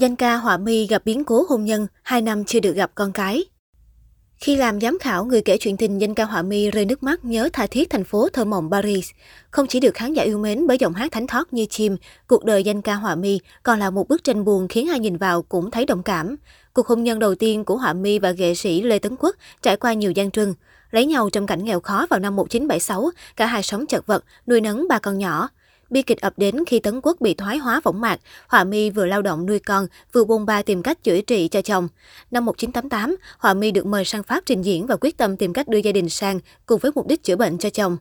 Danh ca Họa Mi gặp biến cố hôn nhân, 2 năm chưa được gặp con cái. Khi làm giám khảo, người kể chuyện tình danh ca Họa Mi rơi nước mắt nhớ tha thiết thành phố thơ mộng Paris. Không chỉ được khán giả yêu mến bởi giọng hát thánh thót như chim, cuộc đời danh ca Họa Mi còn là một bức tranh buồn khiến ai nhìn vào cũng thấy đồng cảm. Cuộc hôn nhân đầu tiên của Họa Mi và nghệ sĩ Lê Tấn Quốc trải qua nhiều gian trưng. Lấy nhau trong cảnh nghèo khó vào năm 1976, cả hai sống chật vật, nuôi nấng ba con nhỏ. Bi kịch ập đến khi Tấn Quốc bị thoái hóa võng mạc, Họa Mi vừa lao động nuôi con, vừa bôn ba tìm cách chữa trị cho chồng. Năm 1988, Họa Mi được mời sang Pháp trình diễn và quyết tâm tìm cách đưa gia đình sang cùng với mục đích chữa bệnh cho chồng.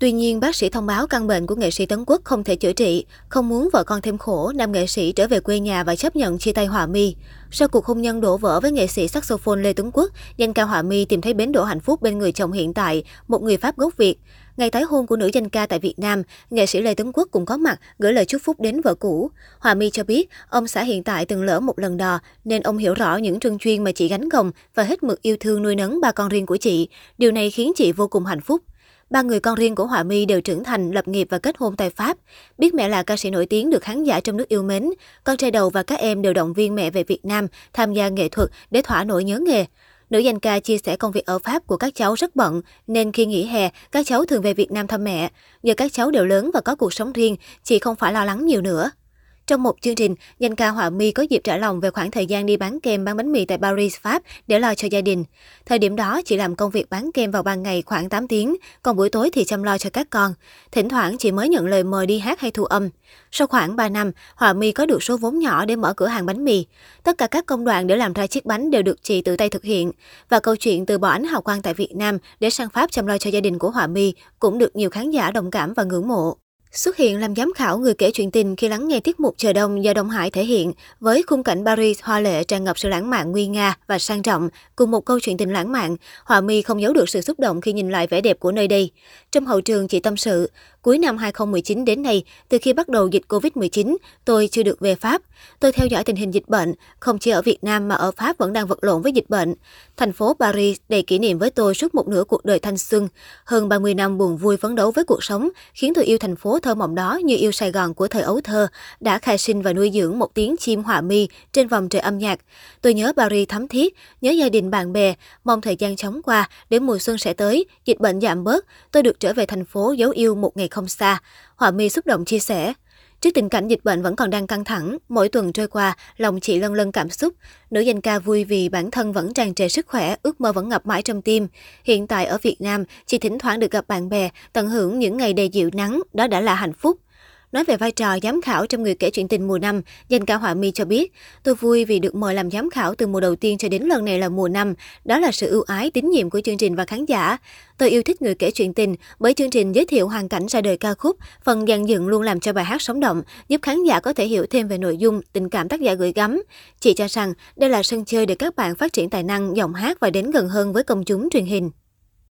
Tuy nhiên, bác sĩ thông báo căn bệnh của nghệ sĩ Tấn Quốc không thể chữa trị. Không muốn vợ con thêm khổ, nam nghệ sĩ trở về quê nhà và chấp nhận chia tay Hòa My. Sau cuộc hôn nhân đổ vỡ với nghệ sĩ saxophone Lê Tuấn Quốc, danh ca Hòa My tìm thấy bến đỗ hạnh phúc bên người chồng hiện tại, một người Pháp gốc Việt. Ngày tái hôn của nữ danh ca tại Việt Nam, nghệ sĩ Lê Tuấn Quốc cũng có mặt gửi lời chúc phúc đến vợ cũ. Hòa My cho biết, ông xã hiện tại từng lỡ một lần đò, nên ông hiểu rõ những trân chuyên mà chị gánh gồng và hết mực yêu thương nuôi nấng ba con riêng của chị. Điều này khiến chị vô cùng hạnh phúc. Ba người con riêng của Họa Mi đều trưởng thành, lập nghiệp và kết hôn tại Pháp. Biết mẹ là ca sĩ nổi tiếng được khán giả trong nước yêu mến, con trai đầu và các em đều động viên mẹ về Việt Nam tham gia nghệ thuật để thỏa nỗi nhớ nghề. Nữ danh ca chia sẻ công việc ở Pháp của các cháu rất bận, nên khi nghỉ hè, các cháu thường về Việt Nam thăm mẹ. Giờ các cháu đều lớn và có cuộc sống riêng, chị không phải lo lắng nhiều nữa. Trong một chương trình, danh ca Họa Mi có dịp trả lòng về khoảng thời gian đi bán kem bán bánh mì tại Paris, Pháp để lo cho gia đình. Thời điểm đó, chị làm công việc bán kem vào ban ngày khoảng 8 tiếng, còn buổi tối thì chăm lo cho các con. Thỉnh thoảng chị mới nhận lời mời đi hát hay thu âm. Sau khoảng 3 năm, Họa Mi có được số vốn nhỏ để mở cửa hàng bánh mì. Tất cả các công đoạn để làm ra chiếc bánh đều được chị tự tay thực hiện. Và câu chuyện từ bỏ ánh hào quang tại Việt Nam để sang Pháp chăm lo cho gia đình của Họa Mi cũng được nhiều khán giả đồng cảm và ngưỡng mộ. Xuất hiện làm giám khảo người kể chuyện tình khi lắng nghe tiết mục Chờ Đông do Đông Hải thể hiện, với khung cảnh Paris hoa lệ tràn ngập sự lãng mạn nguy nga và sang trọng, cùng một câu chuyện tình lãng mạn, Hòa My không giấu được sự xúc động khi nhìn lại vẻ đẹp của nơi đây. Trong hậu trường chị tâm sự, cuối năm 2019 đến nay, từ khi bắt đầu dịch Covid-19, tôi chưa được về Pháp. Tôi theo dõi tình hình dịch bệnh, không chỉ ở Việt Nam mà ở Pháp vẫn đang vật lộn với dịch bệnh. Thành phố Paris đầy kỷ niệm với tôi suốt một nửa cuộc đời thanh xuân. Hơn 30 năm buồn vui phấn đấu với cuộc sống, khiến tôi yêu thành phố thơ mộng đó như yêu Sài Gòn của thời ấu thơ, đã khai sinh và nuôi dưỡng một tiếng chim họa mi trên vòng trời âm nhạc. Tôi nhớ Paris thắm thiết, nhớ gia đình bạn bè, mong thời gian chóng qua để mùa xuân sẽ tới, dịch bệnh giảm bớt, tôi được trở về thành phố dấu yêu một ngày không xa. Họa mi xúc động chia sẻ. Trước tình cảnh dịch bệnh vẫn còn đang căng thẳng, mỗi tuần trôi qua, lòng chị lân lân cảm xúc. Nữ danh ca vui vì bản thân vẫn tràn trề sức khỏe, ước mơ vẫn ngập mãi trong tim. Hiện tại ở Việt Nam, chị thỉnh thoảng được gặp bạn bè, tận hưởng những ngày đầy dịu nắng, đó đã là hạnh phúc. Nói về vai trò giám khảo trong người kể chuyện tình mùa năm, danh ca Họa Mi cho biết, tôi vui vì được mời làm giám khảo từ mùa đầu tiên cho đến lần này là mùa năm. Đó là sự ưu ái, tín nhiệm của chương trình và khán giả. Tôi yêu thích người kể chuyện tình bởi chương trình giới thiệu hoàn cảnh ra đời ca khúc, phần dàn dựng luôn làm cho bài hát sống động, giúp khán giả có thể hiểu thêm về nội dung, tình cảm tác giả gửi gắm. Chị cho rằng đây là sân chơi để các bạn phát triển tài năng, giọng hát và đến gần hơn với công chúng truyền hình.